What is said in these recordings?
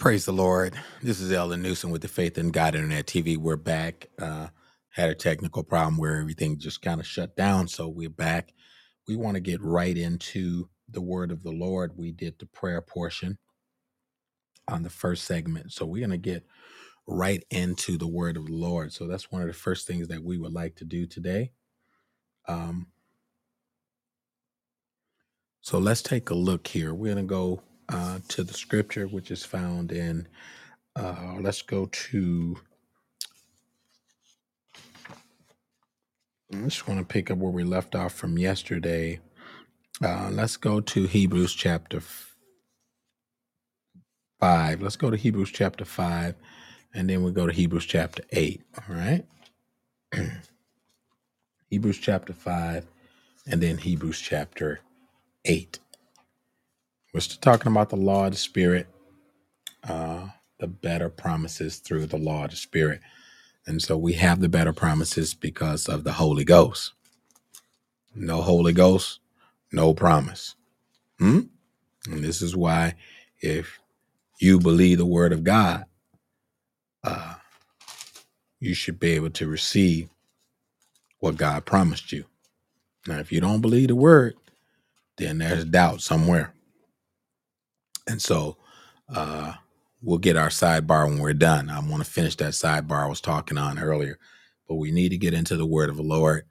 Praise the Lord. This is Ellen Newsom with the Faith in God Internet TV. We're back. Uh, had a technical problem where everything just kind of shut down. So we're back. We want to get right into the word of the Lord. We did the prayer portion on the first segment. So we're going to get right into the word of the Lord. So that's one of the first things that we would like to do today. Um, so let's take a look here. We're going to go uh, to the scripture, which is found in, uh, let's go to, I just want to pick up where we left off from yesterday. Uh, let's go to Hebrews chapter f- 5. Let's go to Hebrews chapter 5, and then we go to Hebrews chapter 8. All right? Hebrews chapter 5, and then Hebrews chapter 8. We're still talking about the law of the Spirit, uh, the better promises through the law of the Spirit. And so we have the better promises because of the Holy Ghost. No Holy Ghost, no promise. Hmm? And this is why, if you believe the Word of God, uh, you should be able to receive what God promised you. Now, if you don't believe the Word, then there's doubt somewhere. And so uh, we'll get our sidebar when we're done. I want to finish that sidebar I was talking on earlier, but we need to get into the Word of the Lord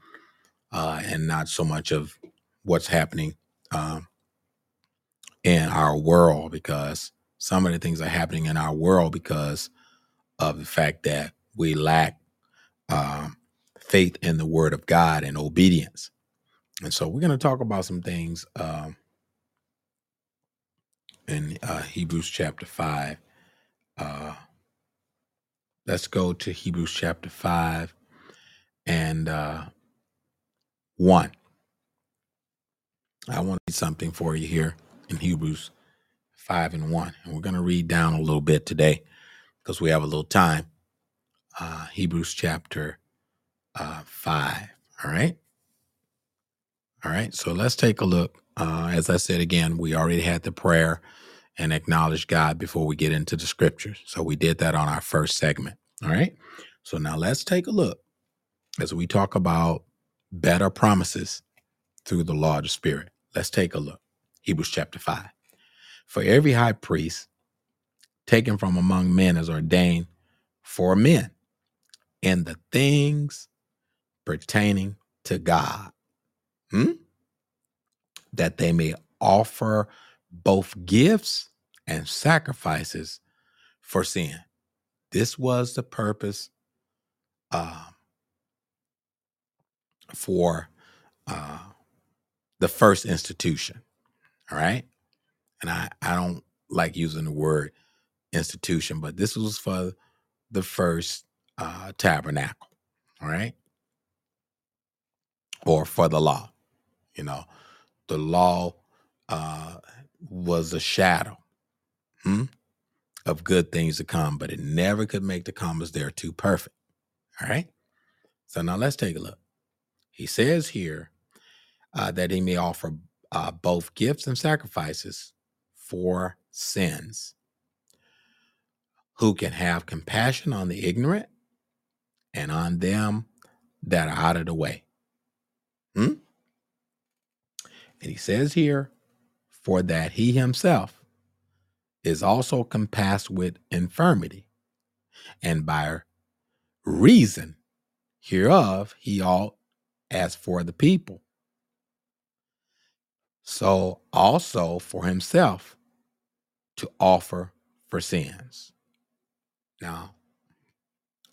uh, and not so much of what's happening um, in our world because some of the things are happening in our world because of the fact that we lack um, faith in the Word of God and obedience. And so we're going to talk about some things um, in uh, Hebrews chapter 5. Uh, let's go to Hebrews chapter 5 and uh, 1. I want to read something for you here in Hebrews 5 and 1. And we're going to read down a little bit today because we have a little time. Uh, Hebrews chapter uh, 5. All right. All right. So let's take a look. Uh, as I said again, we already had the prayer and acknowledge God before we get into the scriptures. So we did that on our first segment. All right. So now let's take a look as we talk about better promises through the law of the Spirit. Let's take a look. Hebrews chapter 5. For every high priest taken from among men is ordained for men in the things pertaining to God, hmm? that they may offer both gifts and sacrifices for sin. This was the purpose um, for uh, the first institution. All right. And I, I don't like using the word institution, but this was for the first uh, tabernacle. All right. Or for the law. You know, the law uh, was a shadow hmm, of good things to come, but it never could make the commas there too perfect. All right. So now let's take a look. He says here uh, that he may offer uh, both gifts and sacrifices for sins, who can have compassion on the ignorant and on them that are out of the way. Hmm? And he says here, for that he himself is also compassed with infirmity, and by reason hereof he ought as for the people. So also for himself to offer for sins. Now,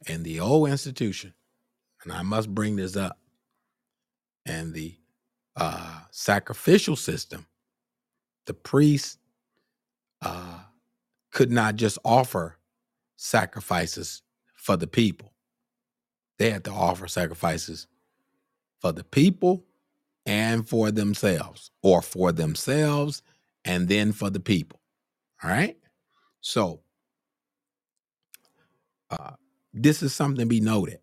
in the old institution, and I must bring this up, and the uh, sacrificial system, the priest uh, could not just offer sacrifices for the people. They had to offer sacrifices for the people and for themselves, or for themselves and then for the people. All right. So, uh, this is something to be noted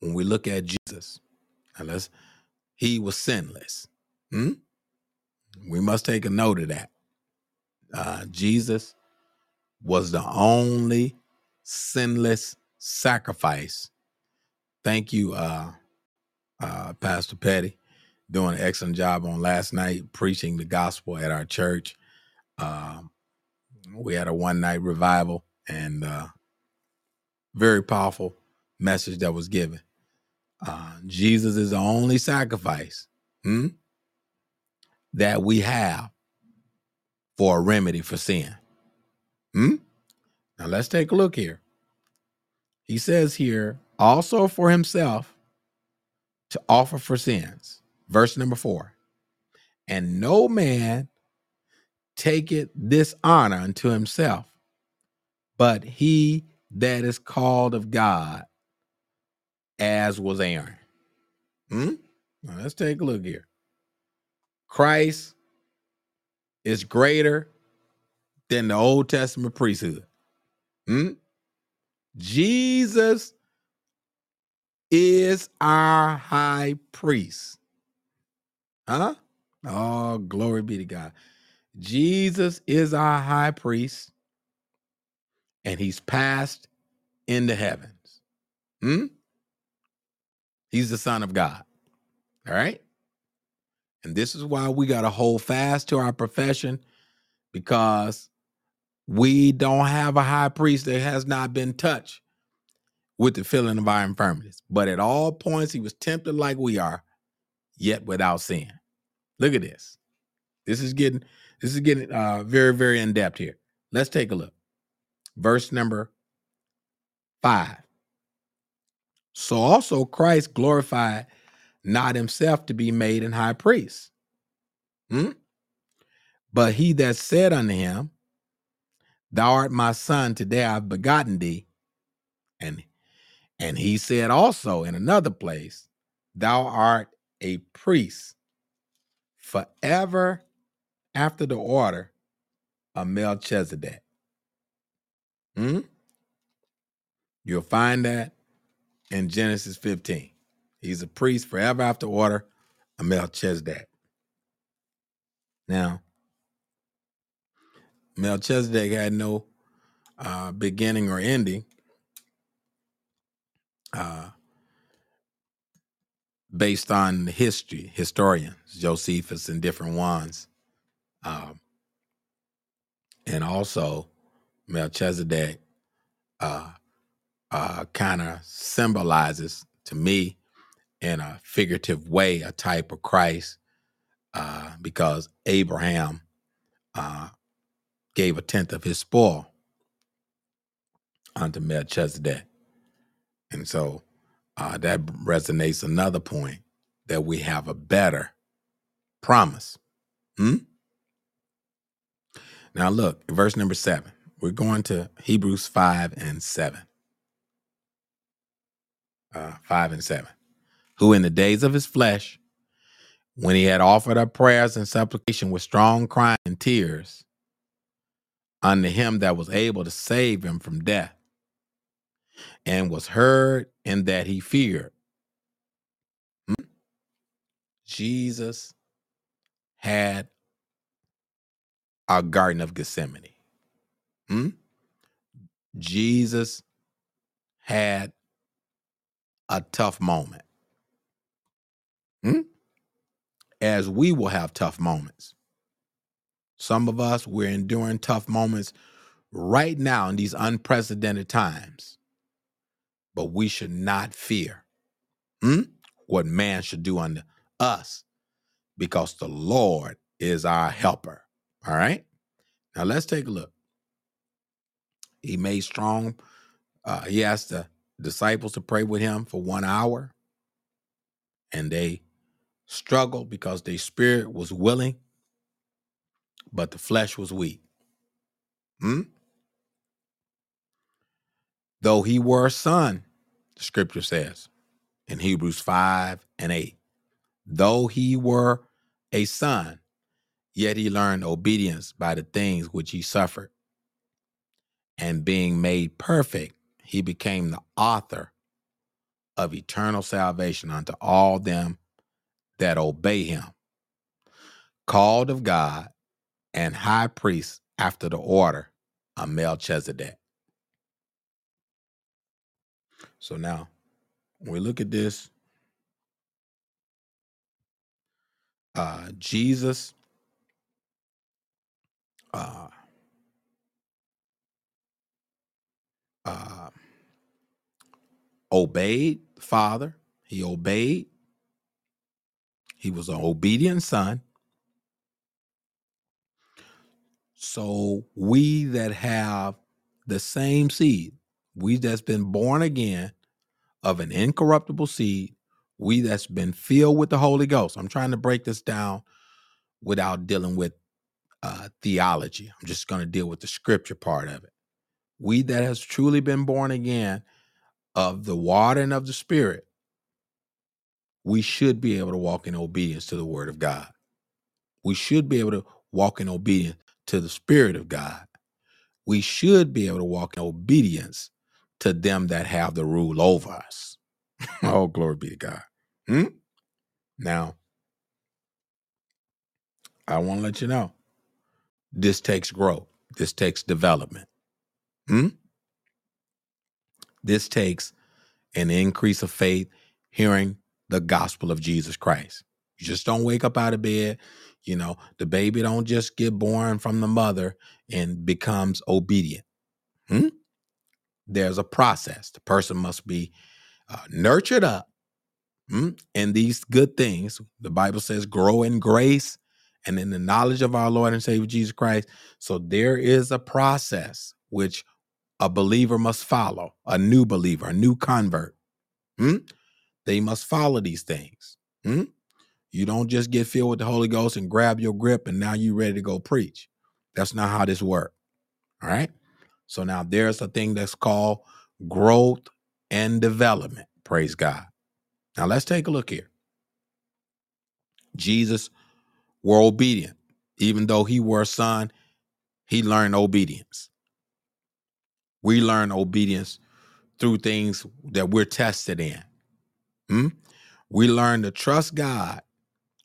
when we look at Jesus. Unless he was sinless. Hmm? We must take a note of that. Uh, Jesus was the only sinless sacrifice. Thank you, uh, uh, Pastor Petty, doing an excellent job on last night preaching the gospel at our church. Um, we had a one night revival and uh, very powerful message that was given. Uh, Jesus is the only sacrifice hmm, that we have for a remedy for sin. Hmm? Now let's take a look here. He says here, also for himself to offer for sins. Verse number four. And no man taketh this honor unto himself, but he that is called of God, as was Aaron. Hmm? Now let's take a look here. Christ is greater than the Old Testament priesthood. Hmm? Jesus is our high priest. Huh? Oh, glory be to God. Jesus is our high priest, and he's passed into heavens. Hmm? He's the Son of God. All right? And this is why we got to hold fast to our profession because we don't have a high priest that has not been touched with the feeling of our infirmities. But at all points, he was tempted like we are, yet without sin. Look at this. This is getting this is getting uh, very very in depth here. Let's take a look. Verse number five. So also Christ glorified not himself to be made an high priest. Hmm? But he that said unto him, Thou art my son, today I've begotten thee. And and he said also in another place, Thou art a priest forever after the order of Melchizedek. Hmm? You'll find that in Genesis 15. He's a priest forever after order of Melchizedek. Now, Melchizedek had no uh, beginning or ending. Uh, based on history, historians, Josephus and different ones. Um, and also, Melchizedek uh, uh, kind of symbolizes to me in a figurative way a type of Christ uh, because Abraham uh, gave a tenth of his spoil unto Melchizedek. And so uh, that resonates another point that we have a better promise. Hmm? Now, look, verse number seven. We're going to Hebrews 5 and 7. Uh, 5 and 7. Who in the days of his flesh, when he had offered up prayers and supplication with strong crying and tears unto him that was able to save him from death, and was heard in that he feared. Hmm? Jesus had a Garden of Gethsemane. Hmm? Jesus had a tough moment. Hmm? As we will have tough moments. Some of us, we're enduring tough moments right now in these unprecedented times. But we should not fear hmm? what man should do unto us because the Lord is our helper. All right? Now let's take a look. He made strong, uh, he asked the disciples to pray with him for one hour, and they struggled because their spirit was willing, but the flesh was weak. Hmm? Though he were a son, the scripture says in Hebrews 5 and 8, though he were a son, yet he learned obedience by the things which he suffered. And being made perfect, he became the author of eternal salvation unto all them that obey him, called of God and high priest after the order of Melchizedek. So now, when we look at this, uh, Jesus uh, uh, obeyed the Father. He obeyed. He was an obedient son. So we that have the same seed, we that's been born again of an incorruptible seed, we that's been filled with the Holy Ghost. I'm trying to break this down without dealing with uh, theology. I'm just going to deal with the scripture part of it. We that has truly been born again of the water and of the spirit, we should be able to walk in obedience to the word of God. We should be able to walk in obedience to the spirit of God. We should be able to walk in obedience to them that have the rule over us. oh, glory be to God. Hmm? Now, I want to let you know this takes growth, this takes development. Hmm? This takes an increase of faith hearing the gospel of Jesus Christ. You just don't wake up out of bed. You know, the baby don't just get born from the mother and becomes obedient. Hmm? There's a process. The person must be uh, nurtured up hmm? in these good things. The Bible says, grow in grace and in the knowledge of our Lord and Savior Jesus Christ. So there is a process which a believer must follow, a new believer, a new convert. Hmm? They must follow these things. Hmm? You don't just get filled with the Holy Ghost and grab your grip and now you're ready to go preach. That's not how this works. All right. So now there's a thing that's called growth and development. Praise God. Now let's take a look here. Jesus were obedient. Even though he were a son, he learned obedience. We learn obedience through things that we're tested in. Hmm? We learn to trust God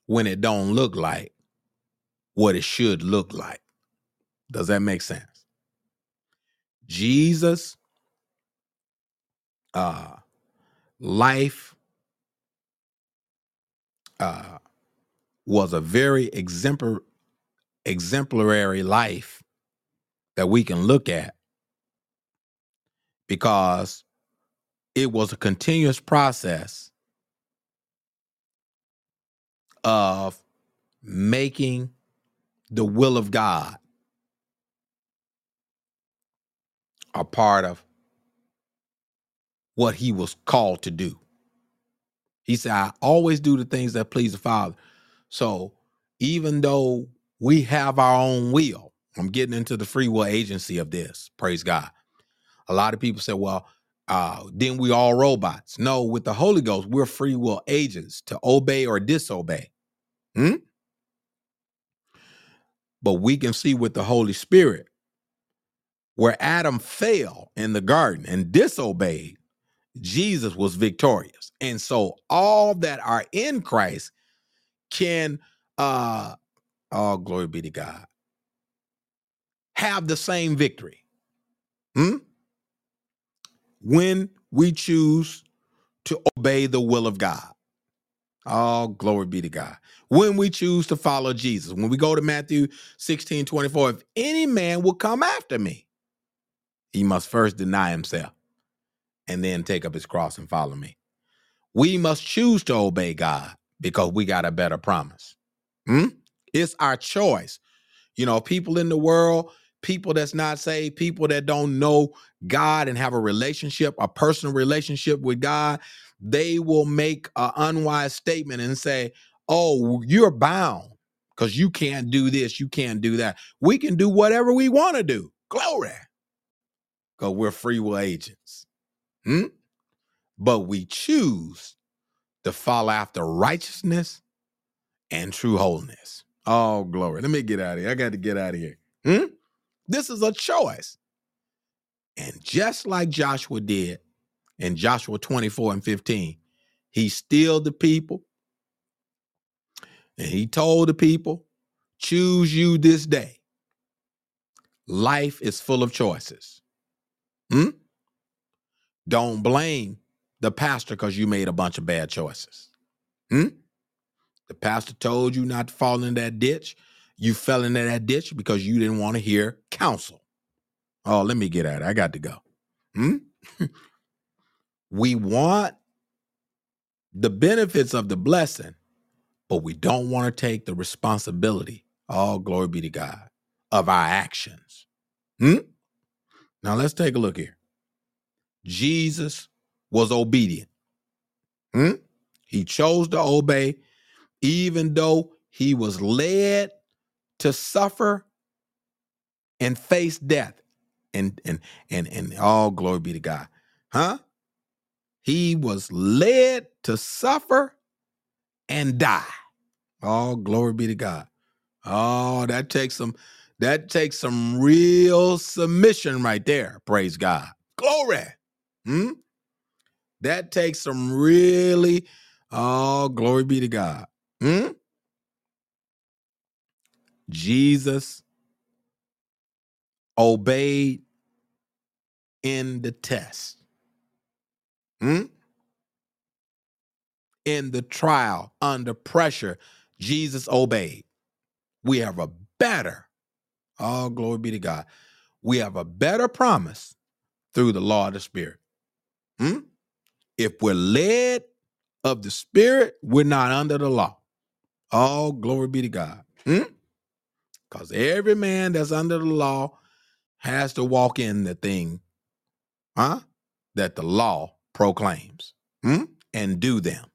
when it don't look like what it should look like. Does that make sense? Jesus uh life uh was a very exemplar exemplary life that we can look at because it was a continuous process of making the will of God a part of what he was called to do. He said, I always do the things that please the Father. So even though we have our own will, I'm getting into the free will agency of this, praise God. A lot of people say, well, uh, then we all robots. No, with the Holy Ghost, we're free will agents to obey or disobey. Hmm? But we can see with the Holy Spirit where Adam fell in the garden and disobeyed, Jesus was victorious. And so all that are in Christ can uh oh glory be to God have the same victory. Hmm? When we choose to obey the will of God. Oh, glory be to God. When we choose to follow Jesus. When we go to Matthew 16, 24, if any man will come after me, he must first deny himself and then take up his cross and follow me. We must choose to obey God because we got a better promise. Hmm? It's our choice. You know, people in the world, people that's not saved, people that don't know God and have a relationship, a personal relationship with God, they will make an unwise statement and say, Oh, you're bound because you can't do this, you can't do that. We can do whatever we want to do. Glory. Because we're free will agents. Hmm? But we choose to follow after righteousness and true holiness. Oh, glory. Let me get out of here. I got to get out of here. Hmm? This is a choice. And just like Joshua did in Joshua 24 and 15, he stilled the people and he told the people, choose you this day Life is full of choices. Hmm? Don't blame the pastor because you made a bunch of bad choices. Hmm? The pastor told you not to fall in that ditch. You fell into that ditch because you didn't want to hear counsel. Oh, let me get at it. I got to go. Hmm? we want the benefits of the blessing, but we don't want to take the responsibility. All glory be to God of our actions. Hmm? Now let's take a look here. Jesus was obedient. Hmm? He chose to obey, even though he was led to suffer and face death. And and and and all glory be to God. Huh? He was led to suffer and die. All glory be to God. Oh, that takes some that takes some real submission right there. Praise God. Glory. Hmm? That takes some really oh, glory be to God. Hmm? Jesus obeyed in the test. Hmm? In the trial, under pressure, Jesus obeyed. We have a better, oh, glory be to God. We have a better promise through the law of the Spirit. Hmm? If we're led of the Spirit, we're not under the law. All glory be to God. Because every man that's under the law has to walk in the thing, huh? That the law proclaims hmm? and do them.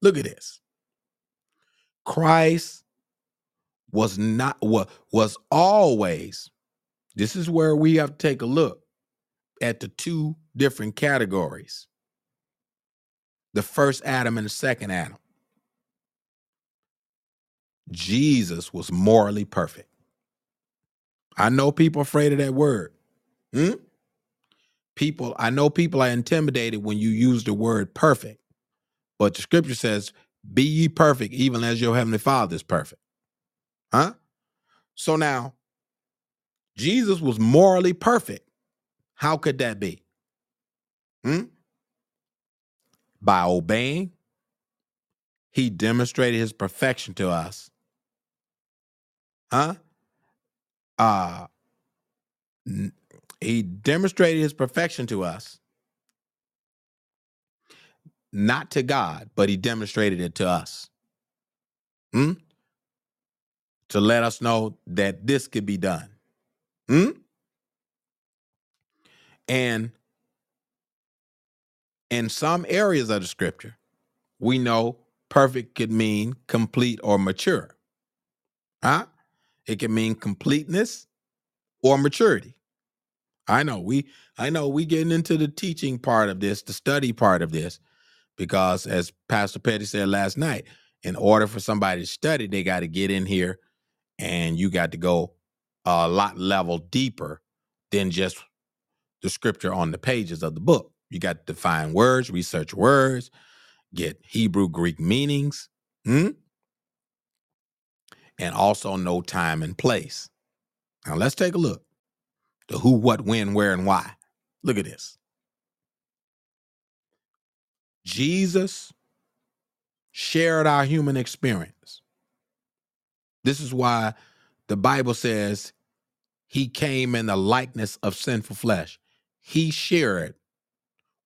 Look at this. Christ was not was, was always. This is where we have to take a look at the two different categories. The first Adam and the second Adam. Jesus was morally perfect. I know people afraid of that word. Hmm? People, I know people are intimidated when you use the word perfect. But the scripture says, be ye perfect, even as your heavenly father is perfect. Huh? So now, Jesus was morally perfect. How could that be? Hmm? By obeying, he demonstrated his perfection to us. Huh? Uh he demonstrated his perfection to us. Not to God, but he demonstrated it to us. Hmm? To let us know that this could be done. Hmm? And in some areas of the scripture, we know perfect could mean complete or mature. Huh? It can mean completeness or maturity. I know we I know we getting into the teaching part of this, the study part of this, because as Pastor Petty said last night, in order for somebody to study, they got to get in here and you got to go a lot level deeper than just the scripture on the pages of the book. You got to define words, research words, get Hebrew Greek meanings, hmm? And also know time and place. Now let's take a look. The who, what, when, where, and why. Look at this. Jesus shared our human experience. This is why the Bible says he came in the likeness of sinful flesh. He shared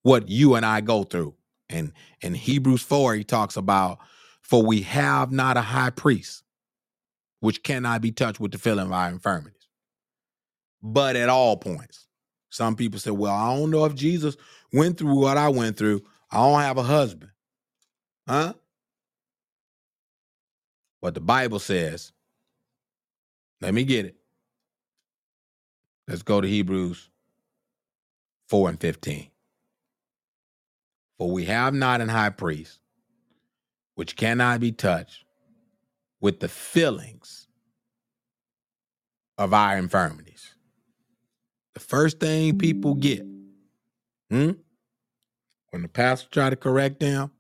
what you and I go through. And in Hebrews 4, he talks about, for we have not a high priest, which cannot be touched with the feeling of our infirmities. But at all points, some people say, well, I don't know if Jesus went through what I went through. I don't have a husband. Huh? But the Bible says, let me get it. Let's go to Hebrews 4 and 15. For we have not an high priest which cannot be touched with the feelings of our infirmities. The first thing people get, hmm, when the pastor try to correct them,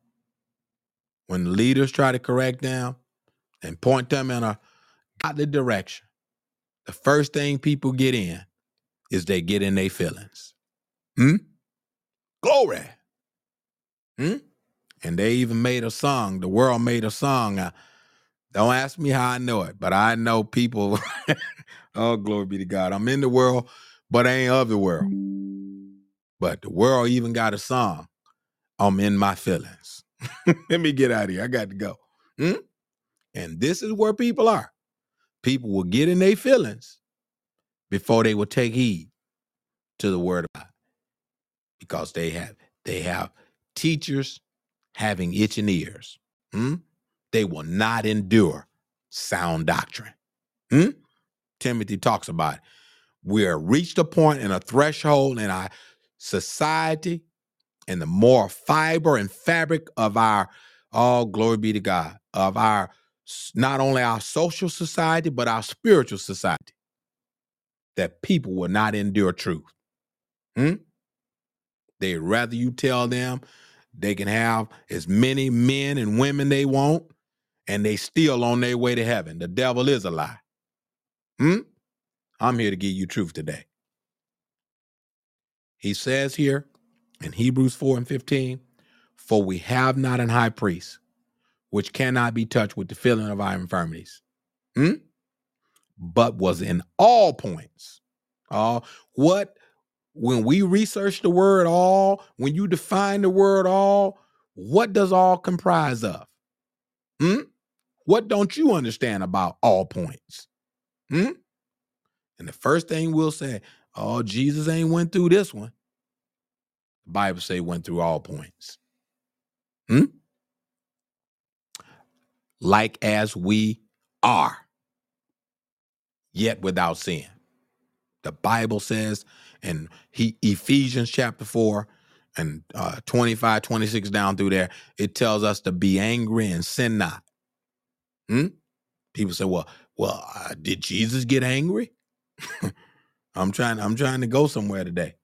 when the leaders try to correct them and point them in a godly direction, the first thing people get in is they get in their feelings. Hmm? Glory. Hmm? And they even made a song. The world made a song. Uh, don't ask me how I know it, but I know people. oh, glory be to God. I'm in the world, but I ain't of the world. But the world even got a song. I'm in my feelings. Let me get out of here. I got to go. Hmm? And this is where people are. People will get in their feelings before they will take heed to the word of God. Because they have they have teachers having itching ears. Hmm? They will not endure sound doctrine. Hmm? Timothy talks about it. We're reached a point and a threshold in our society and the moral fiber and fabric of our, all oh, glory be to God, of our not only our social society, but our spiritual society, that people will not endure truth. Hmm? They'd rather you tell them they can have as many men and women they want, and they still on their way to heaven. The devil is a lie. Hmm? I'm here to give you truth today. He says here in Hebrews 4 and 15, for we have not an high priest which cannot be touched with the feeling of our infirmities, hmm? but was in all points. Uh, what when we research the word all, when you define the word all, what does all comprise of? Hmm? What don't you understand about all points? Hmm? And the first thing we'll say, oh, Jesus ain't went through this one. The Bible say went through all points. Hmm? Like as we are, yet without sin. The Bible says in he, Ephesians chapter 4 and uh, 25, 26 down through there, it tells us to be angry and sin not. Hmm? People say, well, well, uh, did Jesus get angry? I'm trying, I'm trying to go somewhere today.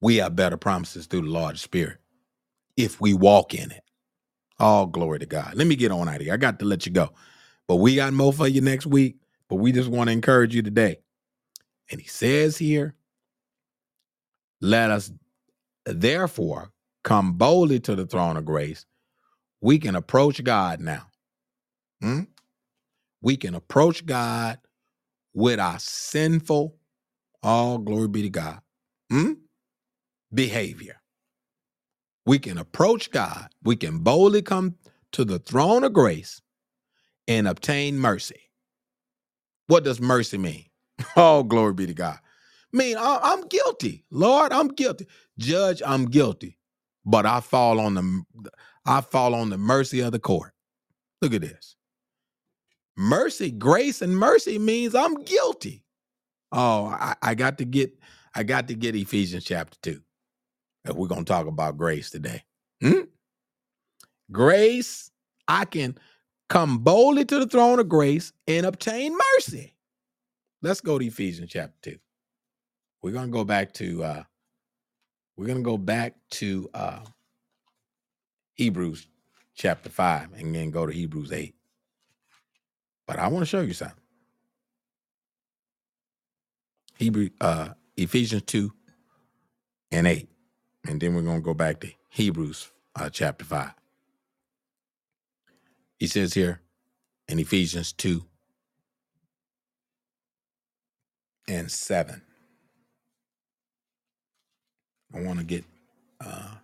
We have better promises through the Lord Spirit if we walk in it. All glory to God. Let me get on out of here. I got to let you go. But we got more for you next week. But we just want to encourage you today. And he says here, let us therefore come boldly to the throne of grace. We can approach God now. Hmm? We can approach God with our sinful, all glory be to God, hmm? behavior. We can approach God. We can boldly come to the throne of grace and obtain mercy. What does mercy mean? All glory be to God. Mean I'm guilty, Lord. I'm guilty, Judge. I'm guilty, but I fall on the I fall on the mercy of the court. Look at this. Mercy, grace, and mercy means I'm guilty. Oh, I, I got to get I got to get Ephesians chapter two. And we're gonna talk about grace today. Hmm? Grace, I can come boldly to the throne of grace and obtain mercy. Let's go to Ephesians chapter 2. We're going to go back to uh we're going to go back to uh Hebrews chapter 5 and then go to Hebrews 8. But I want to show you something. Hebrew uh Ephesians 2 and 8. And then we're going to go back to Hebrews uh, chapter 5. He says here in Ephesians 2 and 7. I want to get uh,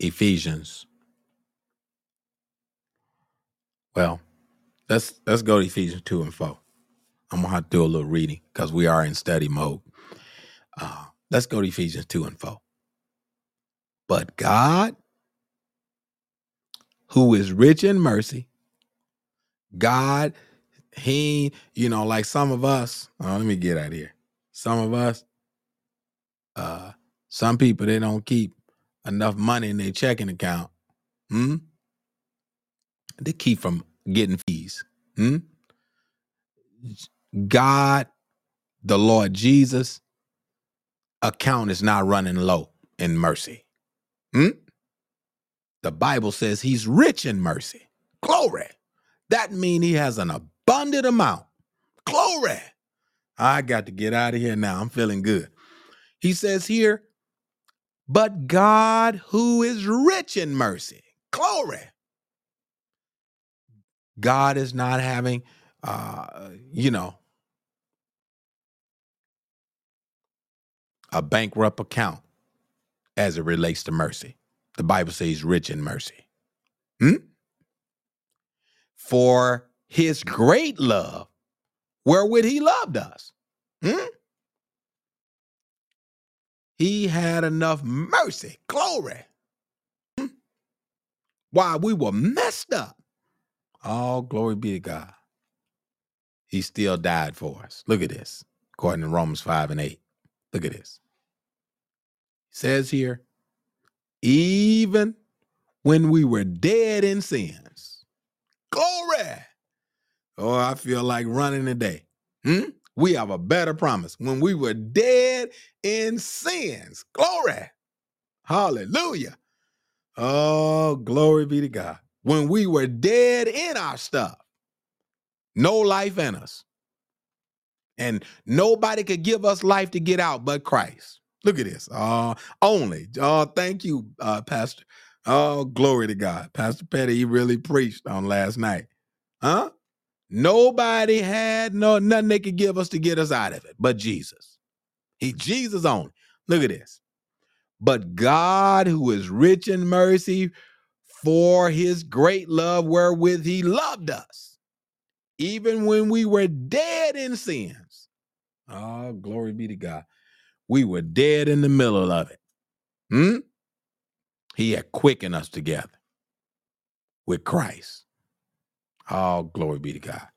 Ephesians. Well, let's let's go to Ephesians 2 and 4. I'm gonna have to do a little reading because we are in study mode. Uh, let's go to Ephesians 2 and 4. But God, who is rich in mercy, God he, you know, like some of us, oh, let me get out here. Some of us, uh, some people they don't keep enough money in their checking account. Hmm? They keep from getting fees. Hmm? God, the Lord Jesus, account is not running low in mercy. Hmm? The Bible says he's rich in mercy. Glory. That means he has an abundant amount. Glory. I got to get out of here now. I'm feeling good. He says here, but God who is rich in mercy. Glory. God is not having uh, you know, a bankrupt account as it relates to mercy. The Bible says rich in mercy. Hmm? For his great love, wherewith he loved us. Hmm? He had enough mercy, glory, hmm? we were messed up. All glory be to God. He still died for us. Look at this, according to Romans 5 and 8. Look at this. It says here, even when we were dead in sins. Glory. Oh, I feel like running today. Hmm? We have a better promise. When we were dead in sins. Glory. Hallelujah. Oh, glory be to God. When we were dead in our stuff, no life in us. And nobody could give us life to get out but Christ. Look at this. Uh, only. Oh, thank you, uh, Pastor. Oh, glory to God. Pastor Petty, he really preached on last night. Huh? Nobody had no nothing they could give us to get us out of it but Jesus. He Jesus only. Look at this. But God, who is rich in mercy, for his great love wherewith he loved us, even when we were dead in sins. Oh, glory be to God. We were dead in the middle of it. Hmm? He had quickened us together with Christ. All glory be to God.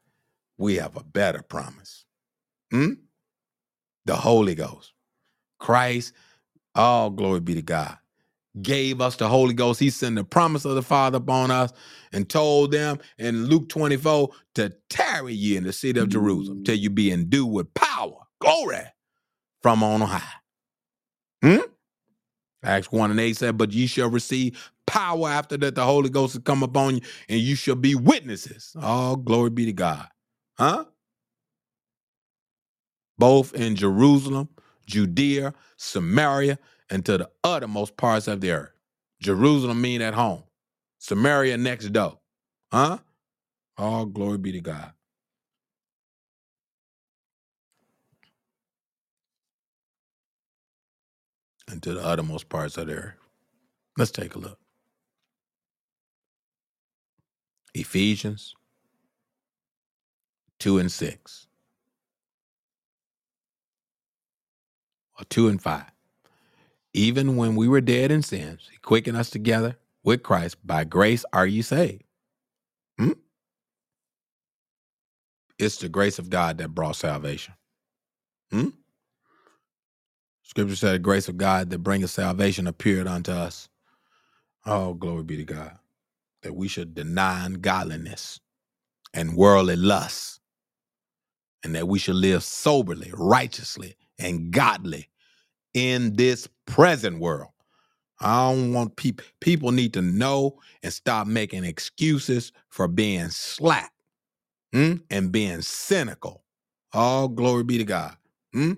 We have a better promise. Hmm? The Holy Ghost. Christ, all glory be to God, gave us the Holy Ghost. He sent the promise of the Father upon us and told them in Luke 24 to tarry ye in the city of Jerusalem till you be endued with power, glory from on high. Hmm? Acts 1 and 8 said, But ye shall receive power after that the Holy Ghost has come upon you, and you shall be witnesses. All glory be to God. Huh? Both in Jerusalem, Judea, Samaria, and to the uttermost parts of the earth. Jerusalem mean at home. Samaria next door. Huh? All glory be to God. And to the uttermost parts of the earth. Let's take a look. Ephesians 2 and 6. Or 2 and 5. Even when we were dead in sins, he quickened us together with Christ. By grace are you saved. Hmm? It's the grace of God that brought salvation. Hmm? Scripture said the grace of God that bringeth salvation appeared unto us. Oh, glory be to God. That we should deny ungodliness and worldly lusts, and that we should live soberly, righteously, and godly in this present world. I don't want people people need to know and stop making excuses for being slack hmm, and being cynical. All glory be to God. hmm.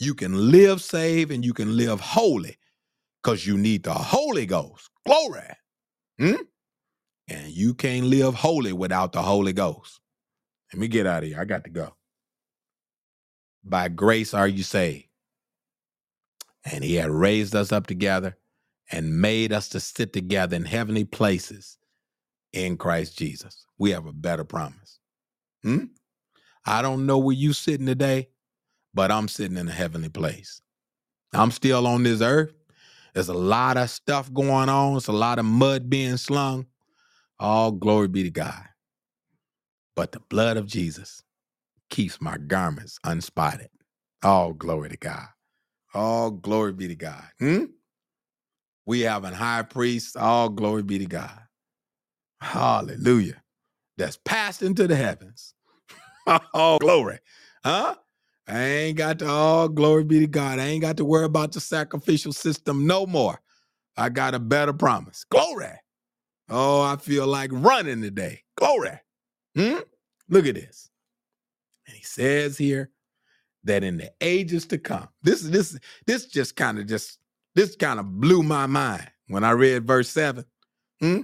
You can live saved and you can live holy because you need the Holy Ghost. Glory. hmm. And you can't live holy without the Holy Ghost. Let me get out of here. I got to go. By grace are you saved. And he had raised us up together and made us to sit together in heavenly places in Christ Jesus. We have a better promise. Hmm? I don't know where you're sitting today, but I'm sitting in a heavenly place. I'm still on this earth. There's a lot of stuff going on. It's a lot of mud being slung. All glory be to God. But the blood of Jesus keeps my garments unspotted. All glory to God. All glory be to God. Hmm? We have an high priest. All glory be to God. Hallelujah. That's passed into the heavens. all glory. Huh? I ain't got to, all glory be to God. I ain't got to worry about the sacrificial system no more. I got a better promise. Glory. Oh, I feel like running today. Glory. Hmm? Look at this. And he says here, that in the ages to come, this this this just kind of just this kind of blew my mind when I read verse seven. Hmm?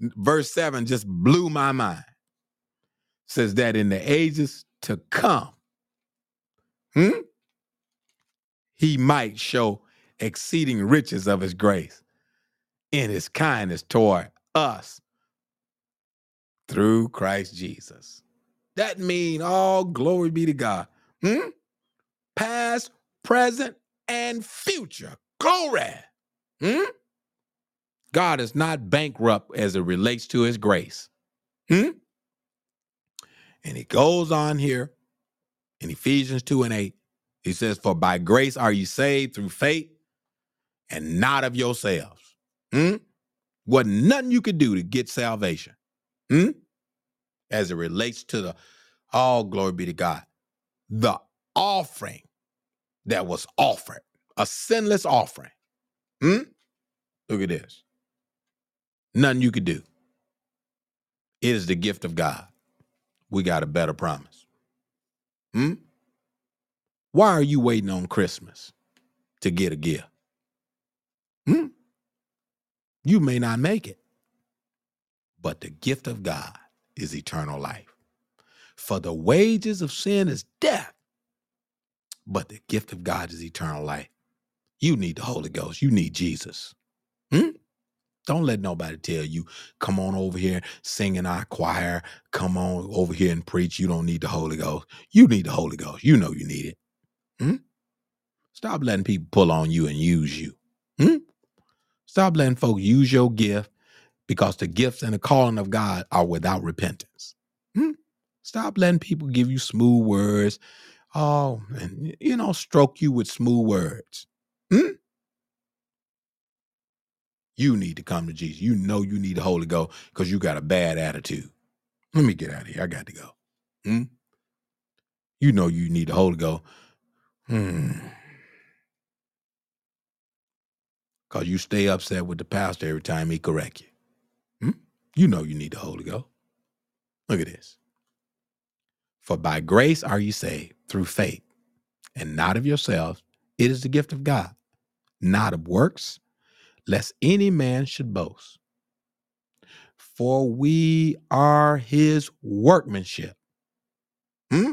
Verse seven just blew my mind. Says that in the ages to come, hmm? he might show exceeding riches of his grace in his kindness toward us through Christ Jesus. That mean all glory be to God. Hmm? Past, present, and future. Glory. Hmm? God is not bankrupt as it relates to his grace. Hmm? And he goes on here in Ephesians 2 and 8. He says, For by grace are you saved through faith and not of yourselves. Hmm? What nothing you could do to get salvation. Hmm? As it relates to the all glory be to God. The offering that was offered, a sinless offering. Hmm? Look at this. Nothing you could do. It is the gift of God. We got a better promise. Hmm? Why are you waiting on Christmas to get a gift? Hmm? You may not make it, but the gift of God is eternal life. For the wages of sin is death, but the gift of God is eternal life. You need the Holy Ghost. You need Jesus. Hmm? Don't let nobody tell you, come on over here, sing in our choir, come on over here and preach. You don't need the Holy Ghost. You need the Holy Ghost. You know you need it. Hmm? Stop letting people pull on you and use you. Hmm? Stop letting folks use your gift because the gifts and the calling of God are without repentance. Hmm? Stop letting people give you smooth words. Oh, and you know, stroke you with smooth words. Hmm? You need to come to Jesus. You know you need the Holy Ghost because you got a bad attitude. Let me get out of here. I got to go. Hmm? You know you need the Holy Ghost. Hmm. Because you stay upset with the pastor every time he correct you. Hmm? You know you need the Holy Ghost. Look at this. For by grace are you saved through faith, and not of yourselves. It is the gift of God, not of works, lest any man should boast. For we are his workmanship. Hmm?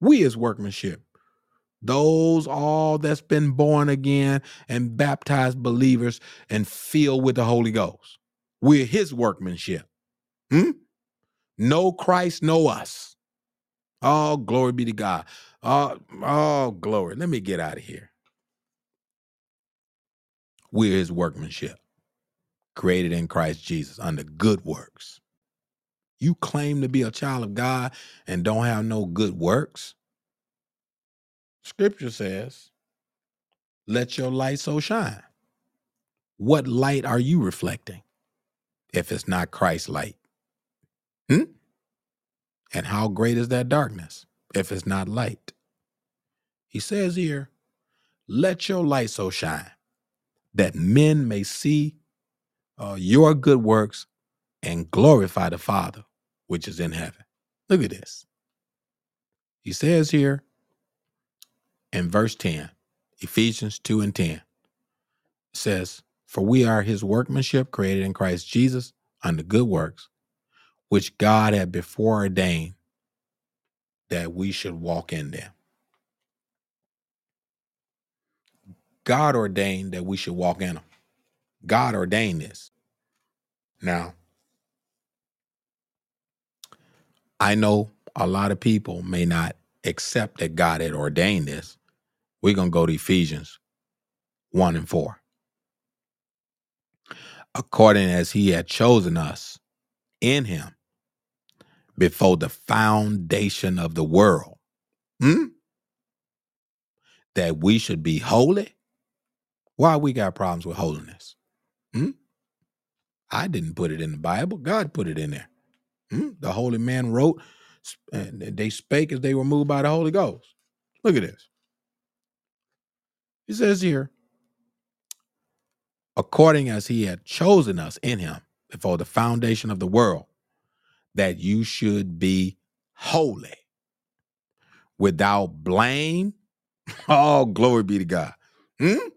We his workmanship. Those all that's been born again and baptized believers and filled with the Holy Ghost. We're his workmanship. Hmm? No Christ, no us. Oh, glory be to God. All, oh, glory. Let me get out of here. We're his workmanship, created in Christ Jesus under good works. You claim to be a child of God and don't have no good works? Scripture says, let your light so shine. What light are you reflecting if it's not Christ's light? Hmm? And how great is that darkness if it's not light? He says here, let your light so shine that men may see uh, your good works and glorify the Father which is in heaven. Look at this. He says here in verse 10, Ephesians 2 and 10, says, For we are his workmanship created in Christ Jesus unto good works, which God had before ordained that we should walk in them. God ordained that we should walk in them. God ordained this. Now, I know a lot of people may not accept that God had ordained this. We're going to go to Ephesians 1 and 4. According as he had chosen us in him before the foundation of the world, hmm? that we should be holy. Why we got problems with holiness? Hmm? I didn't put it in the Bible. God put it in there. Hmm? The holy man wrote, and they spake as they were moved by the Holy Ghost. Look at this. He says here, according as he had chosen us in him before the foundation of the world, that you should be holy without blame. Oh, glory be to God. Hmm?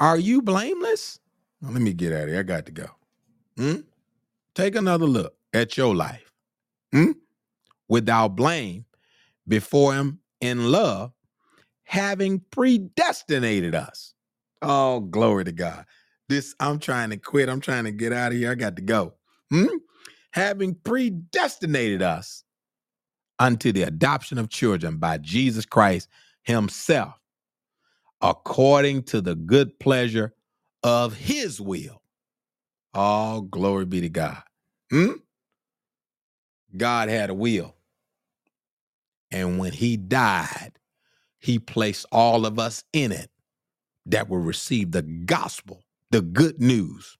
Are you blameless? Let me get out of here. I got to go. Hmm? Take another look at your life. Hmm? Without blame before him in love, having predestinated us. Oh, glory to God. This, I'm trying to quit. I'm trying to get out of here. I got to go. Hmm? Having predestinated us unto the adoption of children by Jesus Christ Himself, according to the good pleasure of His will. All glory be to God. Hmm? God had a will. And when He died, He placed all of us in it that will receive the gospel, the good news.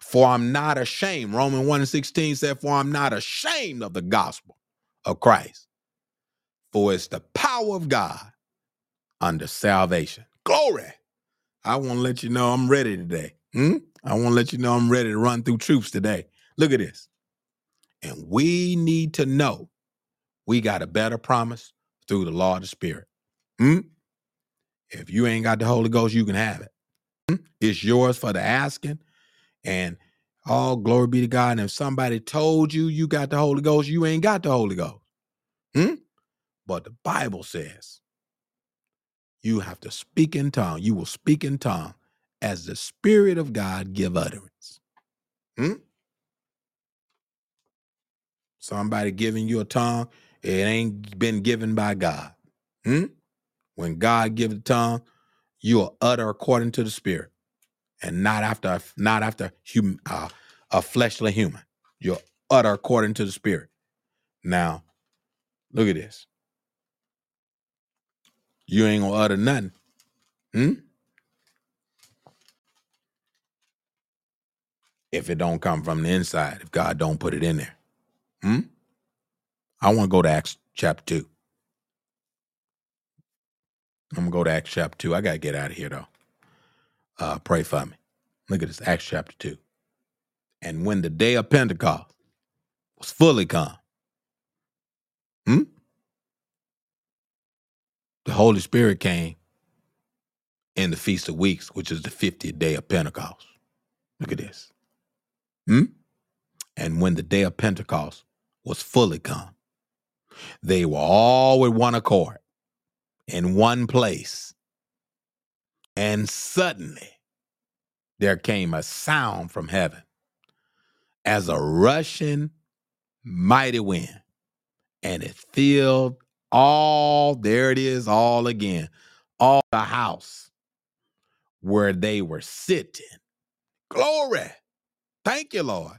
For I'm not ashamed. Romans 1 and 16 said, For I'm not ashamed of the gospel of Christ. For it's the power of God under salvation. Glory. I want to let you know I'm ready today. Hmm? I want to let you know I'm ready to run through troops today. Look at this. And we need to know we got a better promise through the law of the Spirit. Hmm? If you ain't got the Holy Ghost, you can have it. Hmm? It's yours for the asking. And all glory be to God. And if somebody told you you got the Holy Ghost, you ain't got the Holy Ghost. Hmm? But the Bible says you have to speak in tongue. You will speak in tongue as the Spirit of God give utterance. Hmm? Somebody giving you a tongue, it ain't been given by God. Hmm? When God gives the tongue, you will utter according to the Spirit, and not after not after human, uh, a fleshly human. You'll utter according to the Spirit. Now, look at this. You ain't gonna utter nothing. Hmm? If it don't come from the inside, if God don't put it in there. Hmm? I want to go to Acts chapter 2. I'm gonna go to Acts chapter 2. I gotta get out of here though. Uh, pray for me. Look at this, Acts chapter 2. And when the day of Pentecost was fully come, hmm? the Holy Spirit came in the Feast of Weeks, which is the 50th day of Pentecost. Look at this. Hmm? And when the day of Pentecost was fully come, they were all with one accord in one place. And suddenly there came a sound from heaven as a rushing mighty wind, and it filled all, there it is, all again, all the house where they were sitting. Glory. Thank you, Lord.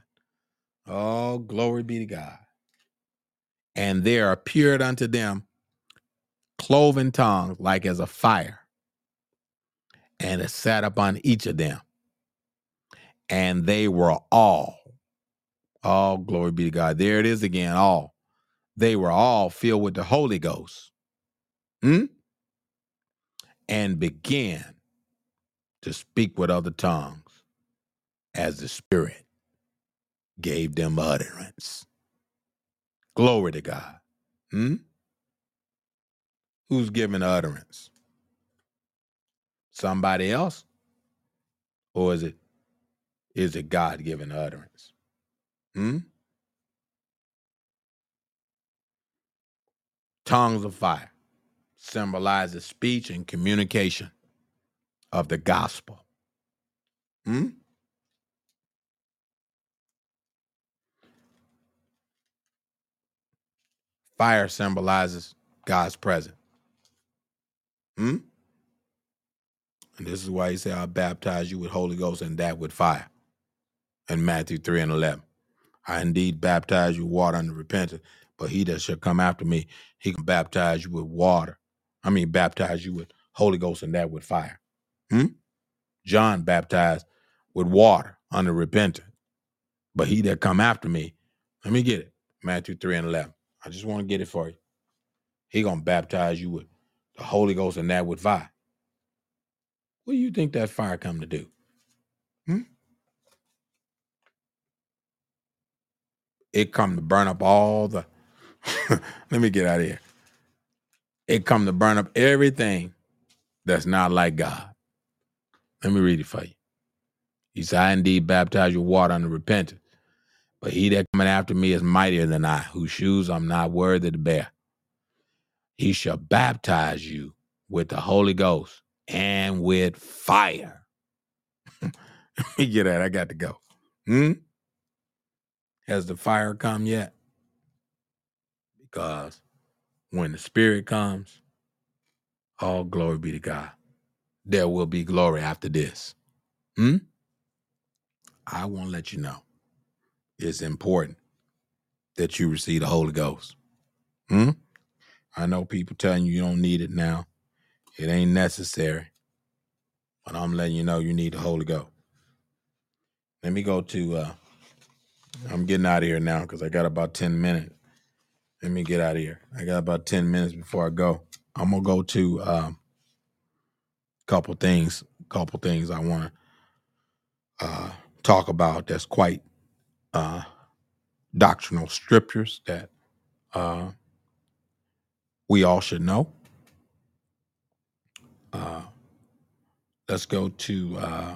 Oh, glory be to God. And there appeared unto them cloven tongues like as a fire, and it sat upon each of them. And they were all, all glory be to God. There it is again, all. They were all filled with the Holy Ghost. Hmm? And began to speak with other tongues as the Spirit gave them utterance. Glory to God. Hmm? Who's giving utterance? Somebody else? Or is it is it God given utterance? Hmm? Tongues of fire symbolizes speech and communication of the gospel. Hmm? Fire symbolizes God's presence. Hmm? And this is why he said, I'll baptize you with Holy Ghost and that with fire. In Matthew 3 and 11. I indeed baptize you with water unto repentance, but he that shall come after me, he can baptize you with water. I mean, baptize you with Holy Ghost and that with fire. Hmm? John baptized with water under repentance, but he that come after me, let me get it. Matthew 3 and 11. I just want to get it for you. He gonna baptize you with the Holy Ghost and that with fire. What do you think that fire come to do? Hmm? It come to burn up all the. Let me get out of here. It come to burn up everything that's not like God. Let me read it for you. He said, I indeed baptize you with water unto repentance. But he that cometh after me is mightier than I, whose shoes I'm not worthy to bear. He shall baptize you with the Holy Ghost and with fire. Get that. I got to go. Hmm? Has the fire come yet? Because when the Spirit comes, all glory be to God. There will be glory after this. Hmm? I want to let you know it's important that you receive the Holy Ghost. Hmm? I know people telling you you don't need it now. It ain't necessary. But I'm letting you know you need the Holy Ghost. Let me go to uh I'm getting out of here now because I got about 10 minutes. Let me get out of here. I got about 10 minutes before I go. I'm gonna go to um couple things, couple things I wanna uh talk about that's quite uh doctrinal scriptures that uh we all should know. Uh let's go to uh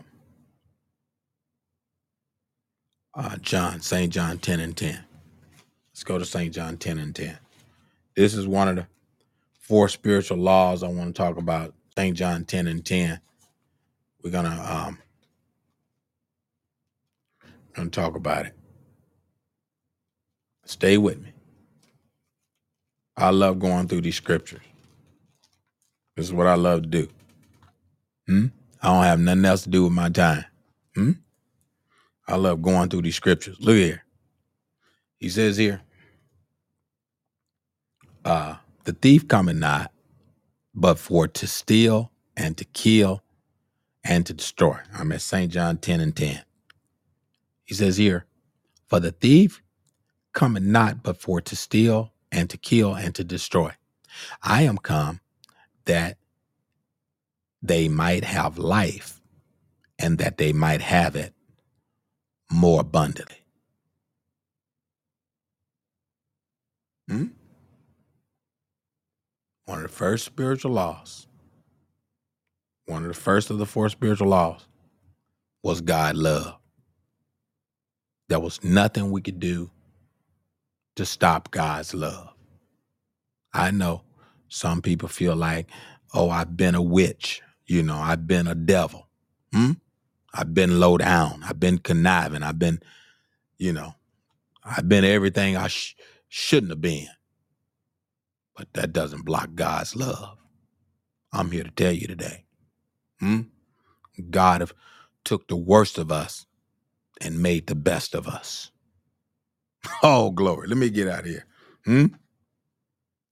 uh John, St. John 10 and 10. Let's go to St. John 10 and 10. This is one of the four spiritual laws I want to talk about. St. John 10 and 10. We're gonna um gonna talk about it. Stay with me. I love going through these scriptures. This is what I love to do. Hmm? I don't have nothing else to do with my time. Hmm? I love going through these scriptures. Look here. He says here, uh, the thief cometh not, but for to steal and to kill and to destroy. I'm at St. John 10 and 10. He says here, for the thief cometh not, but for to steal and to kill and to destroy. I am come that they might have life and that they might have it more abundantly. Hmm? One of the first spiritual laws, one of the first of the four spiritual laws was God love. There was nothing we could do to stop God's love. I know some people feel like, oh, I've been a witch, you know, I've been a devil. Hmm? I've been low down. I've been conniving. I've been, you know, I've been everything I sh- shouldn't have been. But that doesn't block God's love. I'm here to tell you today. Hmm? God have took the worst of us and made the best of us. Oh, glory. Let me get out of here. Hmm?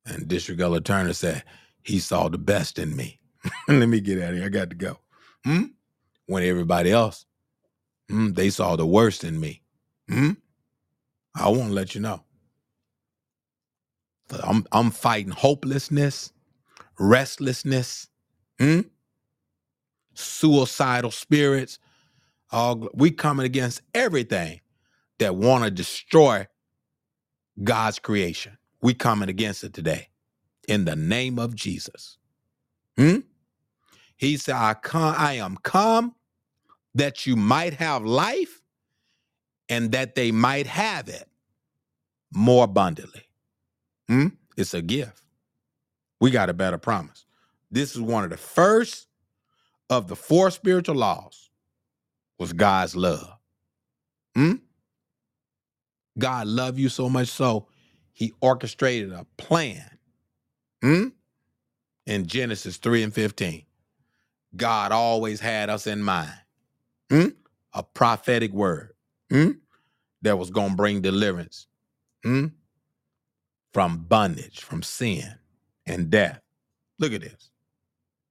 And District Elder Turner said, he saw the best in me. Let me get out of here. I got to go. Hmm? When everybody else, hmm, they saw the worst in me. Hmm? I want to let you know. I'm I'm fighting hopelessness, restlessness, hmm? suicidal spirits. All we coming against everything that want to destroy God's creation. We coming against it today in the name of Jesus. Hmm? He said, I come, I am come that you might have life and that they might have it more abundantly. Hmm? It's a gift. We got a better promise. This is one of the first of the four spiritual laws was God's love. Hmm? God loved you so much so he orchestrated a plan. Hmm? In Genesis 3 and 15. God always had us in mind. Hmm? A prophetic word. Hmm? That was going to bring deliverance. Hmm? From bondage, from sin and death. Look at this.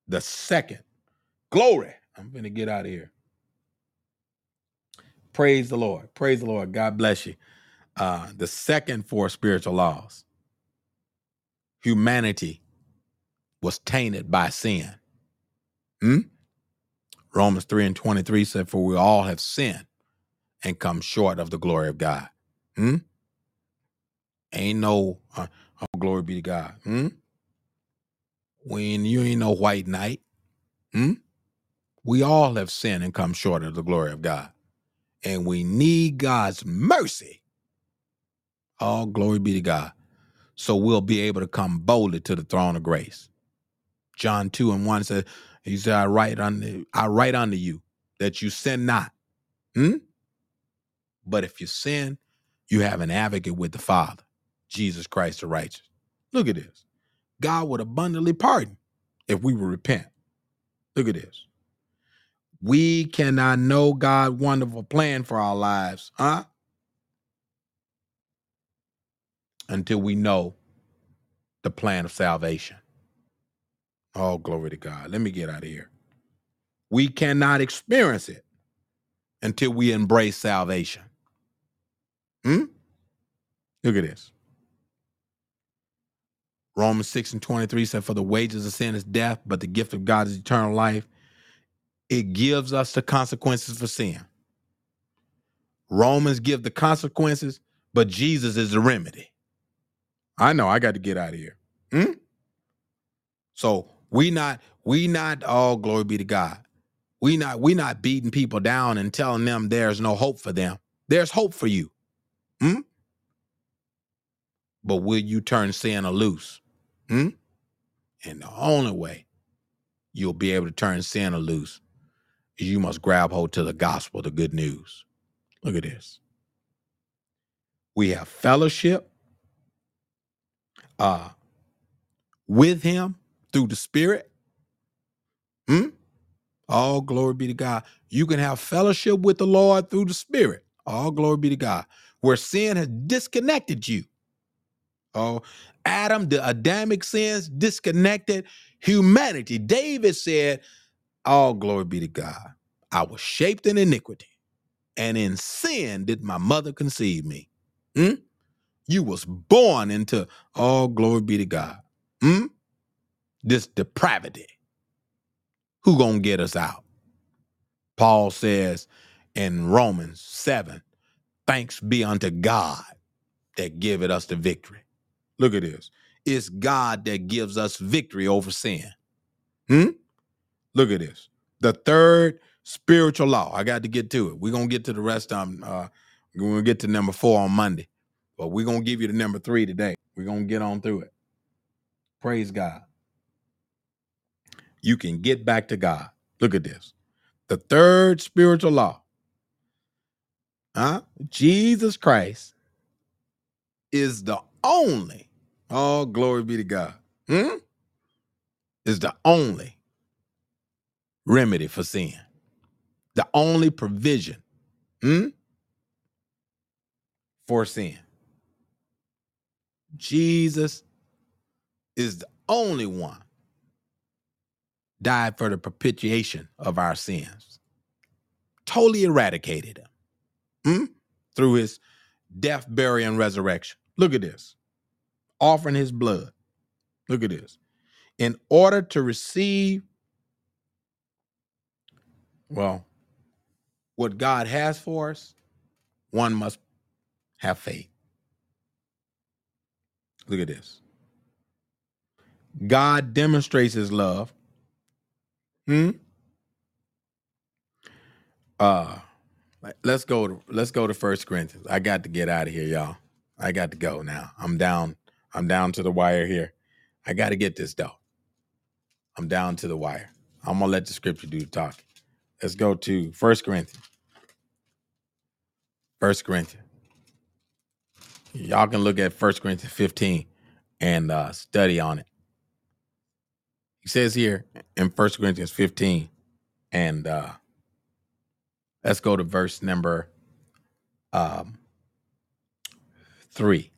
The second. Glory. I'm going to get out of here. Praise the Lord. Praise the Lord. God bless you. Uh, the second four spiritual laws. Humanity was tainted by sin. Hmm? Romans 3 and 23 said, For we all have sinned and come short of the glory of God. Hmm? Ain't no, uh, oh, glory be to God. Hmm? When you ain't no white knight. Hmm? We all have sinned and come short of the glory of God. And we need God's mercy. All glory be to God. So we'll be able to come boldly to the throne of grace. John 2 and 1 said, He said, I write unto I write unto you that you sin not. Hmm? But if you sin, you have an advocate with the Father, Jesus Christ the righteous. Look at this. God would abundantly pardon if we would repent. Look at this. We cannot know God's wonderful plan for our lives, huh? Until we know the plan of salvation. Oh, glory to God. Let me get out of here. We cannot experience it until we embrace salvation. Hmm? Look at this. Romans 6 and 23 said, For the wages of sin is death, but the gift of God is eternal life. It gives us the consequences for sin. Romans give the consequences, but Jesus is the remedy. I know I got to get out of here. Hmm? So we not, we not, all glory be to God. We not, we not beating people down and telling them there's no hope for them. There's hope for you. Hmm? But will you turn sin loose? Hmm? And the only way you'll be able to turn sin loose is you must grab hold to the gospel, the good news. Look at this. We have fellowship uh, with him through the Spirit. Hmm? All glory be to God. You can have fellowship with the Lord through the Spirit. All glory be to God. Where sin has disconnected you. Oh, Adam, the Adamic sins disconnected humanity. David said, All glory be to God. I was shaped in iniquity, and in sin did my mother conceive me. Hmm? You was born into all glory be to God. Hmm? This depravity. Who gonna get us out? Paul says in Romans 7, thanks be unto God that giveth us the victory. Look at this. It's God that gives us victory over sin. Hmm? Look at this. The third spiritual law. I got to get to it. We're gonna get to the rest them. Uh, we're gonna get to number four on Monday. But we're gonna give you the number three today. We're gonna get on through it. Praise God. You can get back to God. Look at this. The third spiritual law. Huh? Jesus Christ is the only, oh, glory be to God, hmm? is the only remedy for sin, the only provision hmm? for sin. Jesus is the only one died for the propitiation of our sins, totally eradicated them hmm? through his death, burial, and resurrection. Look at this offering his blood. Look at this. In order to receive, well, what God has for us, one must have faith. Look at this. God demonstrates his love. Hmm? Uh let's go to let's go to First Corinthians. I got to get out of here, y'all. I got to go now. I'm down. I'm down to the wire here. I got to get this though. I'm down to the wire. I'm gonna let the scripture do the talking. Let's go to First Corinthians. First Corinthians. Y'all can look at First Corinthians 15 and uh, study on it. He says here in First Corinthians 15, and uh, let's go to verse number um, three.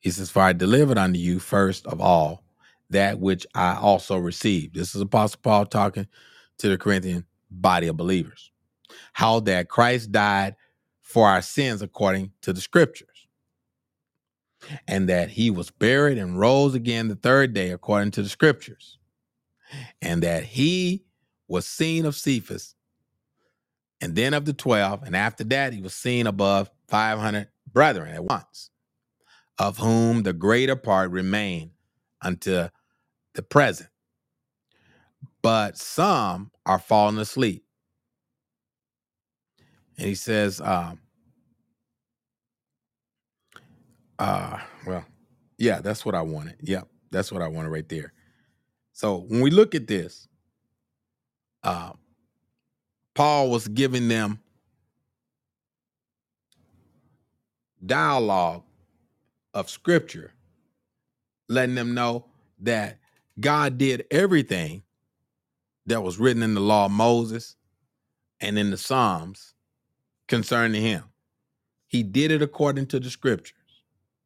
He says, For I delivered unto you first of all that which I also received. This is Apostle Paul talking to the Corinthian body of believers. How that Christ died for our sins according to the scriptures, and that he was buried and rose again the third day according to the scriptures, and that he was seen of Cephas, and then of the twelve, and after that he was seen above 500 brethren at once of whom the greater part remain unto the present. But some are fallen asleep. And he says, um, uh, well, yeah, that's what I wanted. Yep, that's what I wanted right there. So when we look at this, uh, Paul was giving them dialogue of scripture, letting them know that God did everything that was written in the law of Moses and in the Psalms concerning him. He did it according to the scriptures.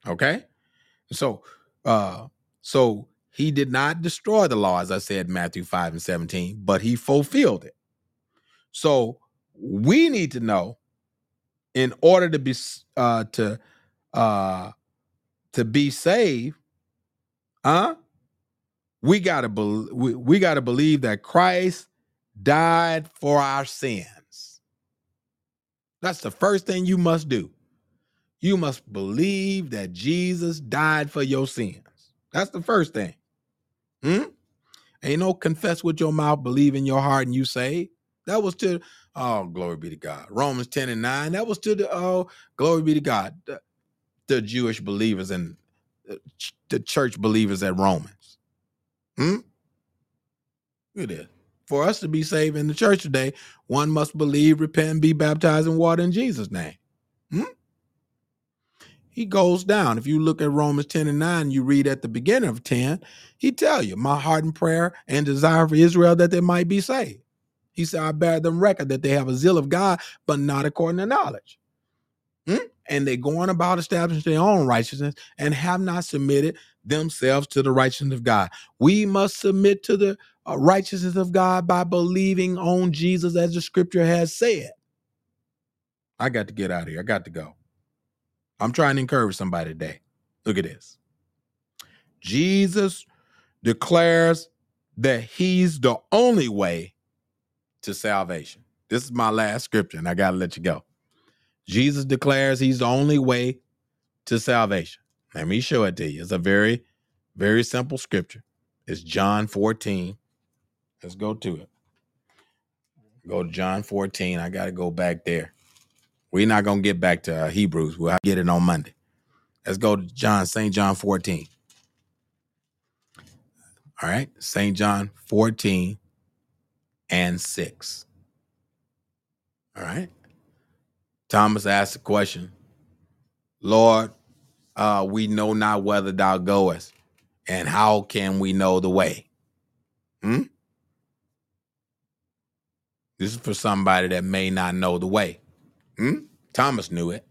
Okay? So uh so he did not destroy the law, as I said, Matthew 5 and 17, but he fulfilled it. So we need to know in order to be uh to uh to be saved, huh? We gotta be- we, we gotta believe that Christ died for our sins. That's the first thing you must do. You must believe that Jesus died for your sins. That's the first thing. Hmm? Ain't no confess with your mouth, believe in your heart, and you say. That was to oh, glory be to God. Romans 10 and 9. That was to the oh, glory be to God. The, the Jewish believers and the church believers at Romans. Hmm? Look at. For us to be saved in the church today, one must believe, repent, and be baptized in water in Jesus' name. Hmm? He goes down. If you look at Romans 10 and 9, you read at the beginning of 10, he tell you, my heart and prayer and desire for Israel that they might be saved. He said, I bear them record that they have a zeal of God, but not according to knowledge. Hmm? And they go on about establishing their own righteousness and have not submitted themselves to the righteousness of God. We must submit to the uh, righteousness of God by believing on Jesus as the scripture has said. I got to get out of here. I got to go. I'm trying to encourage somebody today. Look at this. Jesus declares that he's the only way to salvation. This is my last scripture, and I got to let you go. Jesus declares he's the only way to salvation. Let me show it to you. It's a very, very simple scripture. It's John 14. Let's go to it. Go to John 14. I got to go back there. We're not going to get back to uh, Hebrews. We'll get it on Monday. Let's go to John, St. John 14. All right. St. John 14 and 6. All right. Thomas asked the question, Lord, uh, we know not whether thou goest, and how can we know the way? Hmm? This is for somebody that may not know the way. Hmm? Thomas knew it,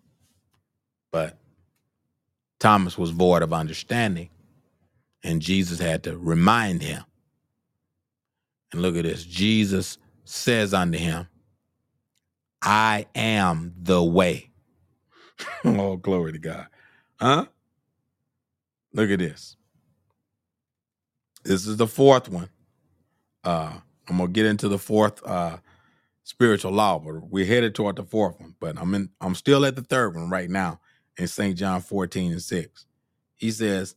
but Thomas was void of understanding, and Jesus had to remind him. And look at this Jesus says unto him, I am the way. oh, glory to God. Huh? Look at this. This is the fourth one. Uh, I'm gonna get into the fourth uh spiritual law, but we're headed toward the fourth one. But I'm in I'm still at the third one right now in St. John 14 and 6. He says,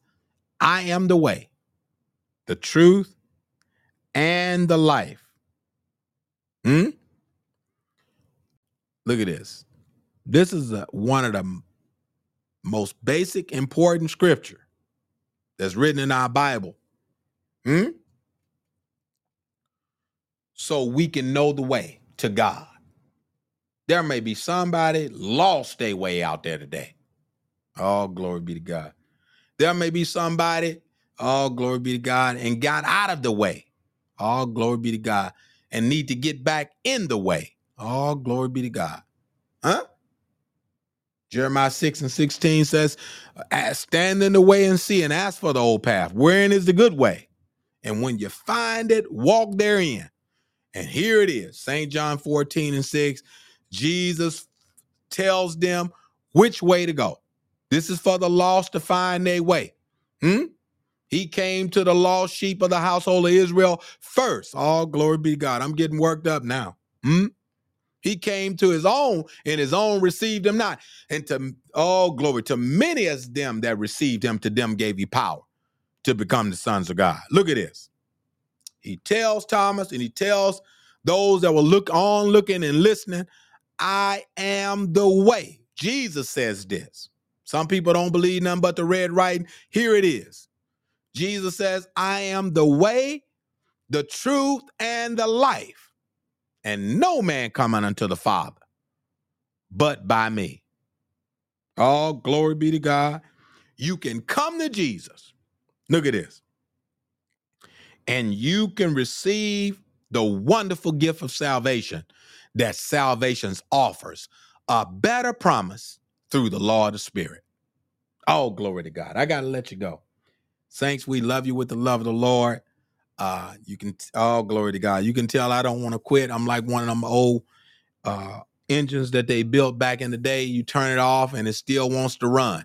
I am the way, the truth, and the life. Hmm? Look at this. This is a, one of the most basic, important scripture that's written in our Bible. Hmm? So we can know the way to God. There may be somebody lost their way out there today. Oh, glory be to God. There may be somebody, oh, glory be to God, and got out of the way. Oh, glory be to God, and need to get back in the way. Oh, glory be to God. Huh? Jeremiah 6 and 16 says, Stand in the way and see, and ask for the old path. Wherein is the good way? And when you find it, walk therein. And here it is St. John 14 and 6. Jesus tells them which way to go. This is for the lost to find their way. Hmm? He came to the lost sheep of the household of Israel first. All glory be God. I'm getting worked up now. Hmm? He came to his own, and his own received him not. And to all glory to many as them that received him, to them gave he power to become the sons of God. Look at this. He tells Thomas and he tells those that will look on, looking and listening, I am the way. Jesus says this. Some people don't believe nothing but the red writing. Here it is. Jesus says, I am the way, the truth, and the life. And no man coming unto the Father but by me. All glory be to God. You can come to Jesus. Look at this. And you can receive the wonderful gift of salvation that salvation offers, a better promise through the law of the Spirit. Oh, glory to God. I got to let you go. Saints, we love you with the love of the Lord. Uh, you can, oh, glory to God. You can tell I don't want to quit. I'm like one of them old uh, engines that they built back in the day. You turn it off and it still wants to run.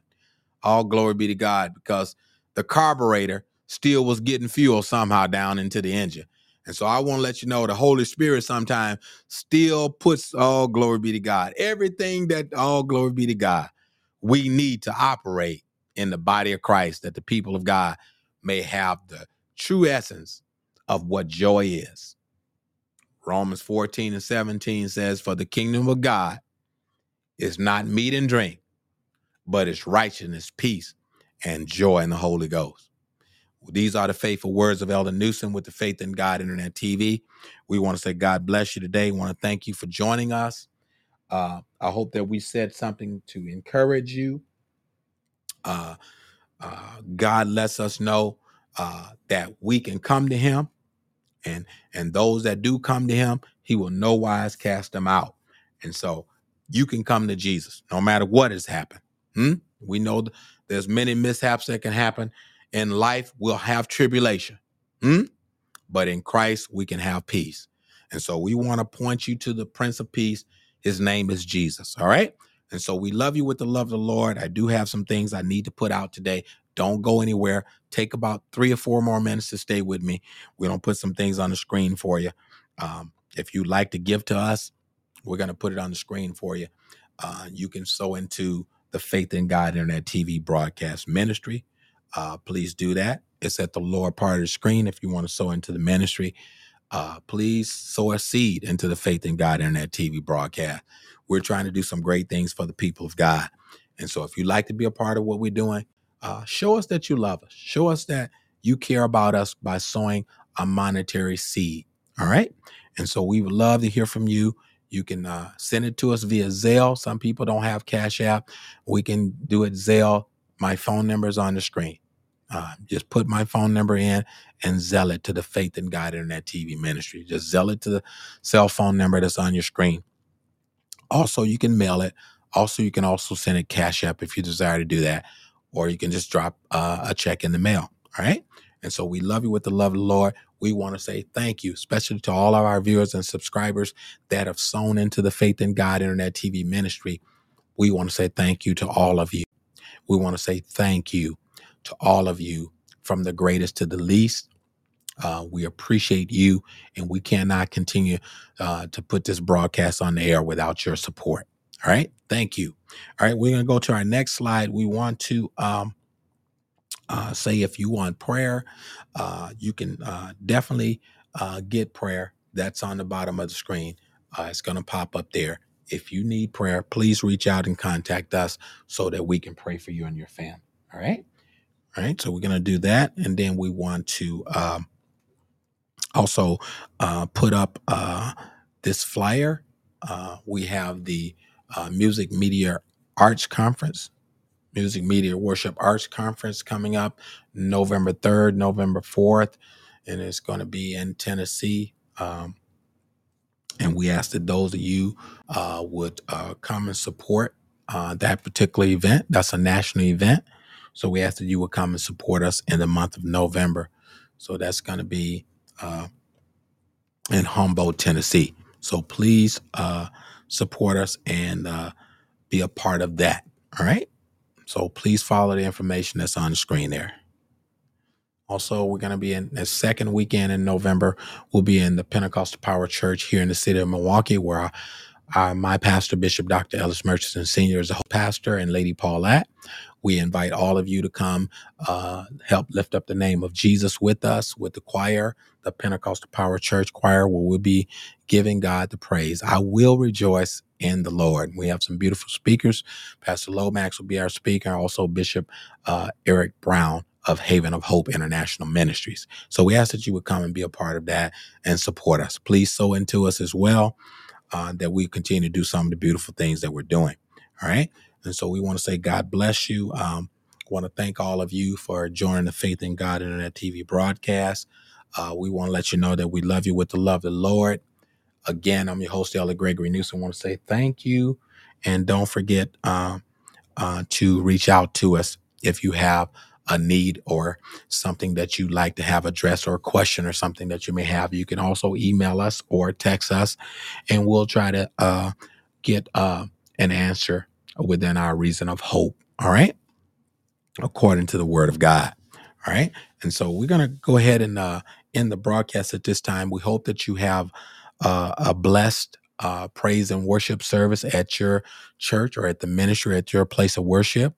All glory be to God because the carburetor still was getting fuel somehow down into the engine. And so I want to let you know the Holy Spirit sometimes still puts all glory be to God. Everything that all glory be to God, we need to operate in the body of Christ that the people of God may have the true essence of what joy is. Romans 14 and 17 says, For the kingdom of God is not meat and drink, but it's righteousness, peace, and joy in the Holy Ghost. These are the faithful words of Elder Newsom with the Faith in God Internet TV. We want to say God bless you today. We want to thank you for joining us. Uh, I hope that we said something to encourage you. Uh, uh, God lets us know uh, that we can come to Him, and and those that do come to Him, He will no wise cast them out. And so, you can come to Jesus no matter what has happened. Hmm? We know th- there's many mishaps that can happen in life. We'll have tribulation. Hmm? but in Christ we can have peace. And so we want to point you to the Prince of Peace. His name is Jesus. All right. And so we love you with the love of the Lord. I do have some things I need to put out today. Don't go anywhere. Take about three or four more minutes to stay with me. We're going to put some things on the screen for you. Um, if you'd like to give to us, we're going to put it on the screen for you. Uh, you can sow into the Faith in God Internet TV broadcast ministry. Uh, please do that. It's at the lower part of the screen if you want to sow into the ministry. Uh, please sow a seed into the Faith in God Internet TV broadcast. We're trying to do some great things for the people of God. And so if you'd like to be a part of what we're doing, uh, show us that you love us. Show us that you care about us by sowing a monetary seed. All right. And so we would love to hear from you. You can uh, send it to us via Zelle. Some people don't have Cash App. We can do it Zelle. My phone number is on the screen. Uh, just put my phone number in and zell it to the Faith in God Internet TV ministry. Just zell it to the cell phone number that's on your screen. Also, you can mail it. Also, you can also send it Cash App if you desire to do that, or you can just drop uh, a check in the mail. All right. And so we love you with the love of the Lord. We want to say thank you, especially to all of our viewers and subscribers that have sown into the Faith in God Internet TV ministry. We want to say thank you to all of you. We want to say thank you to all of you from the greatest to the least. Uh, we appreciate you, and we cannot continue uh, to put this broadcast on the air without your support. All right. Thank you. All right. We're going to go to our next slide. We want to um, uh, say if you want prayer, uh, you can uh, definitely uh, get prayer. That's on the bottom of the screen. Uh, it's going to pop up there. If you need prayer, please reach out and contact us so that we can pray for you and your family. All right. Right. So we're going to do that. And then we want to um, also uh, put up uh, this flyer. Uh, we have the uh, Music Media Arts Conference, Music Media Worship Arts Conference coming up November 3rd, November 4th, and it's going to be in Tennessee. Um, and we ask that those of you uh, would uh, come and support that particular event. That's a national event. So we ask that you would come and support us in the month of November. So that's going to be uh, in Humboldt, Tennessee. So please uh, support us and uh, be a part of that. All right. So please follow the information that's on the screen there. Also, we're going to be in the second weekend in November. We'll be in the Pentecostal Power Church here in the city of Milwaukee, where our, uh, my pastor, Bishop Dr. Ellis Murchison Sr., is a pastor, and Lady Paulette. We invite all of you to come uh, help lift up the name of Jesus with us, with the choir, the Pentecostal Power Church choir, where we'll be giving God the praise. I will rejoice in the Lord. We have some beautiful speakers. Pastor Lomax will be our speaker, also Bishop uh, Eric Brown of Haven of Hope International Ministries. So we ask that you would come and be a part of that and support us. Please sow into us as well uh, that we continue to do some of the beautiful things that we're doing. All right. And so we want to say, God bless you. Um, want to thank all of you for joining the Faith in God Internet TV broadcast. Uh, we want to let you know that we love you with the love of the Lord. Again, I'm your host, Elder Gregory Newsom. I want to say thank you. And don't forget uh, uh, to reach out to us if you have a need or something that you'd like to have addressed or a question or something that you may have. You can also email us or text us and we'll try to uh, get uh, an answer within our reason of hope. All right, according to the Word of God. All right, and so we're gonna go ahead and uh, end the broadcast at this time. We hope that you have uh, a blessed uh, praise and worship service at your church or at the ministry at your place of worship.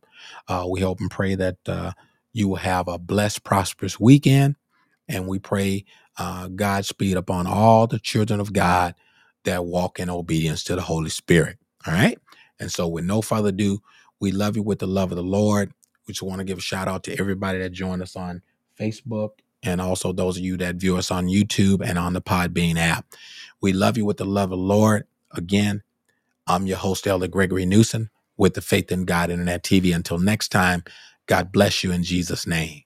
Uh, we hope and pray that uh, you will have a blessed, prosperous weekend and we pray uh, Godspeed upon all the children of God that walk in obedience to the Holy Spirit. All right. And so, with no further ado, we love you with the love of the Lord. We just want to give a shout out to everybody that joined us on Facebook and also those of you that view us on YouTube and on the Podbean app. We love you with the love of the Lord. Again, I'm your host, Elder Gregory Newsom with the Faith in God Internet TV. Until next time, God bless you in Jesus' name.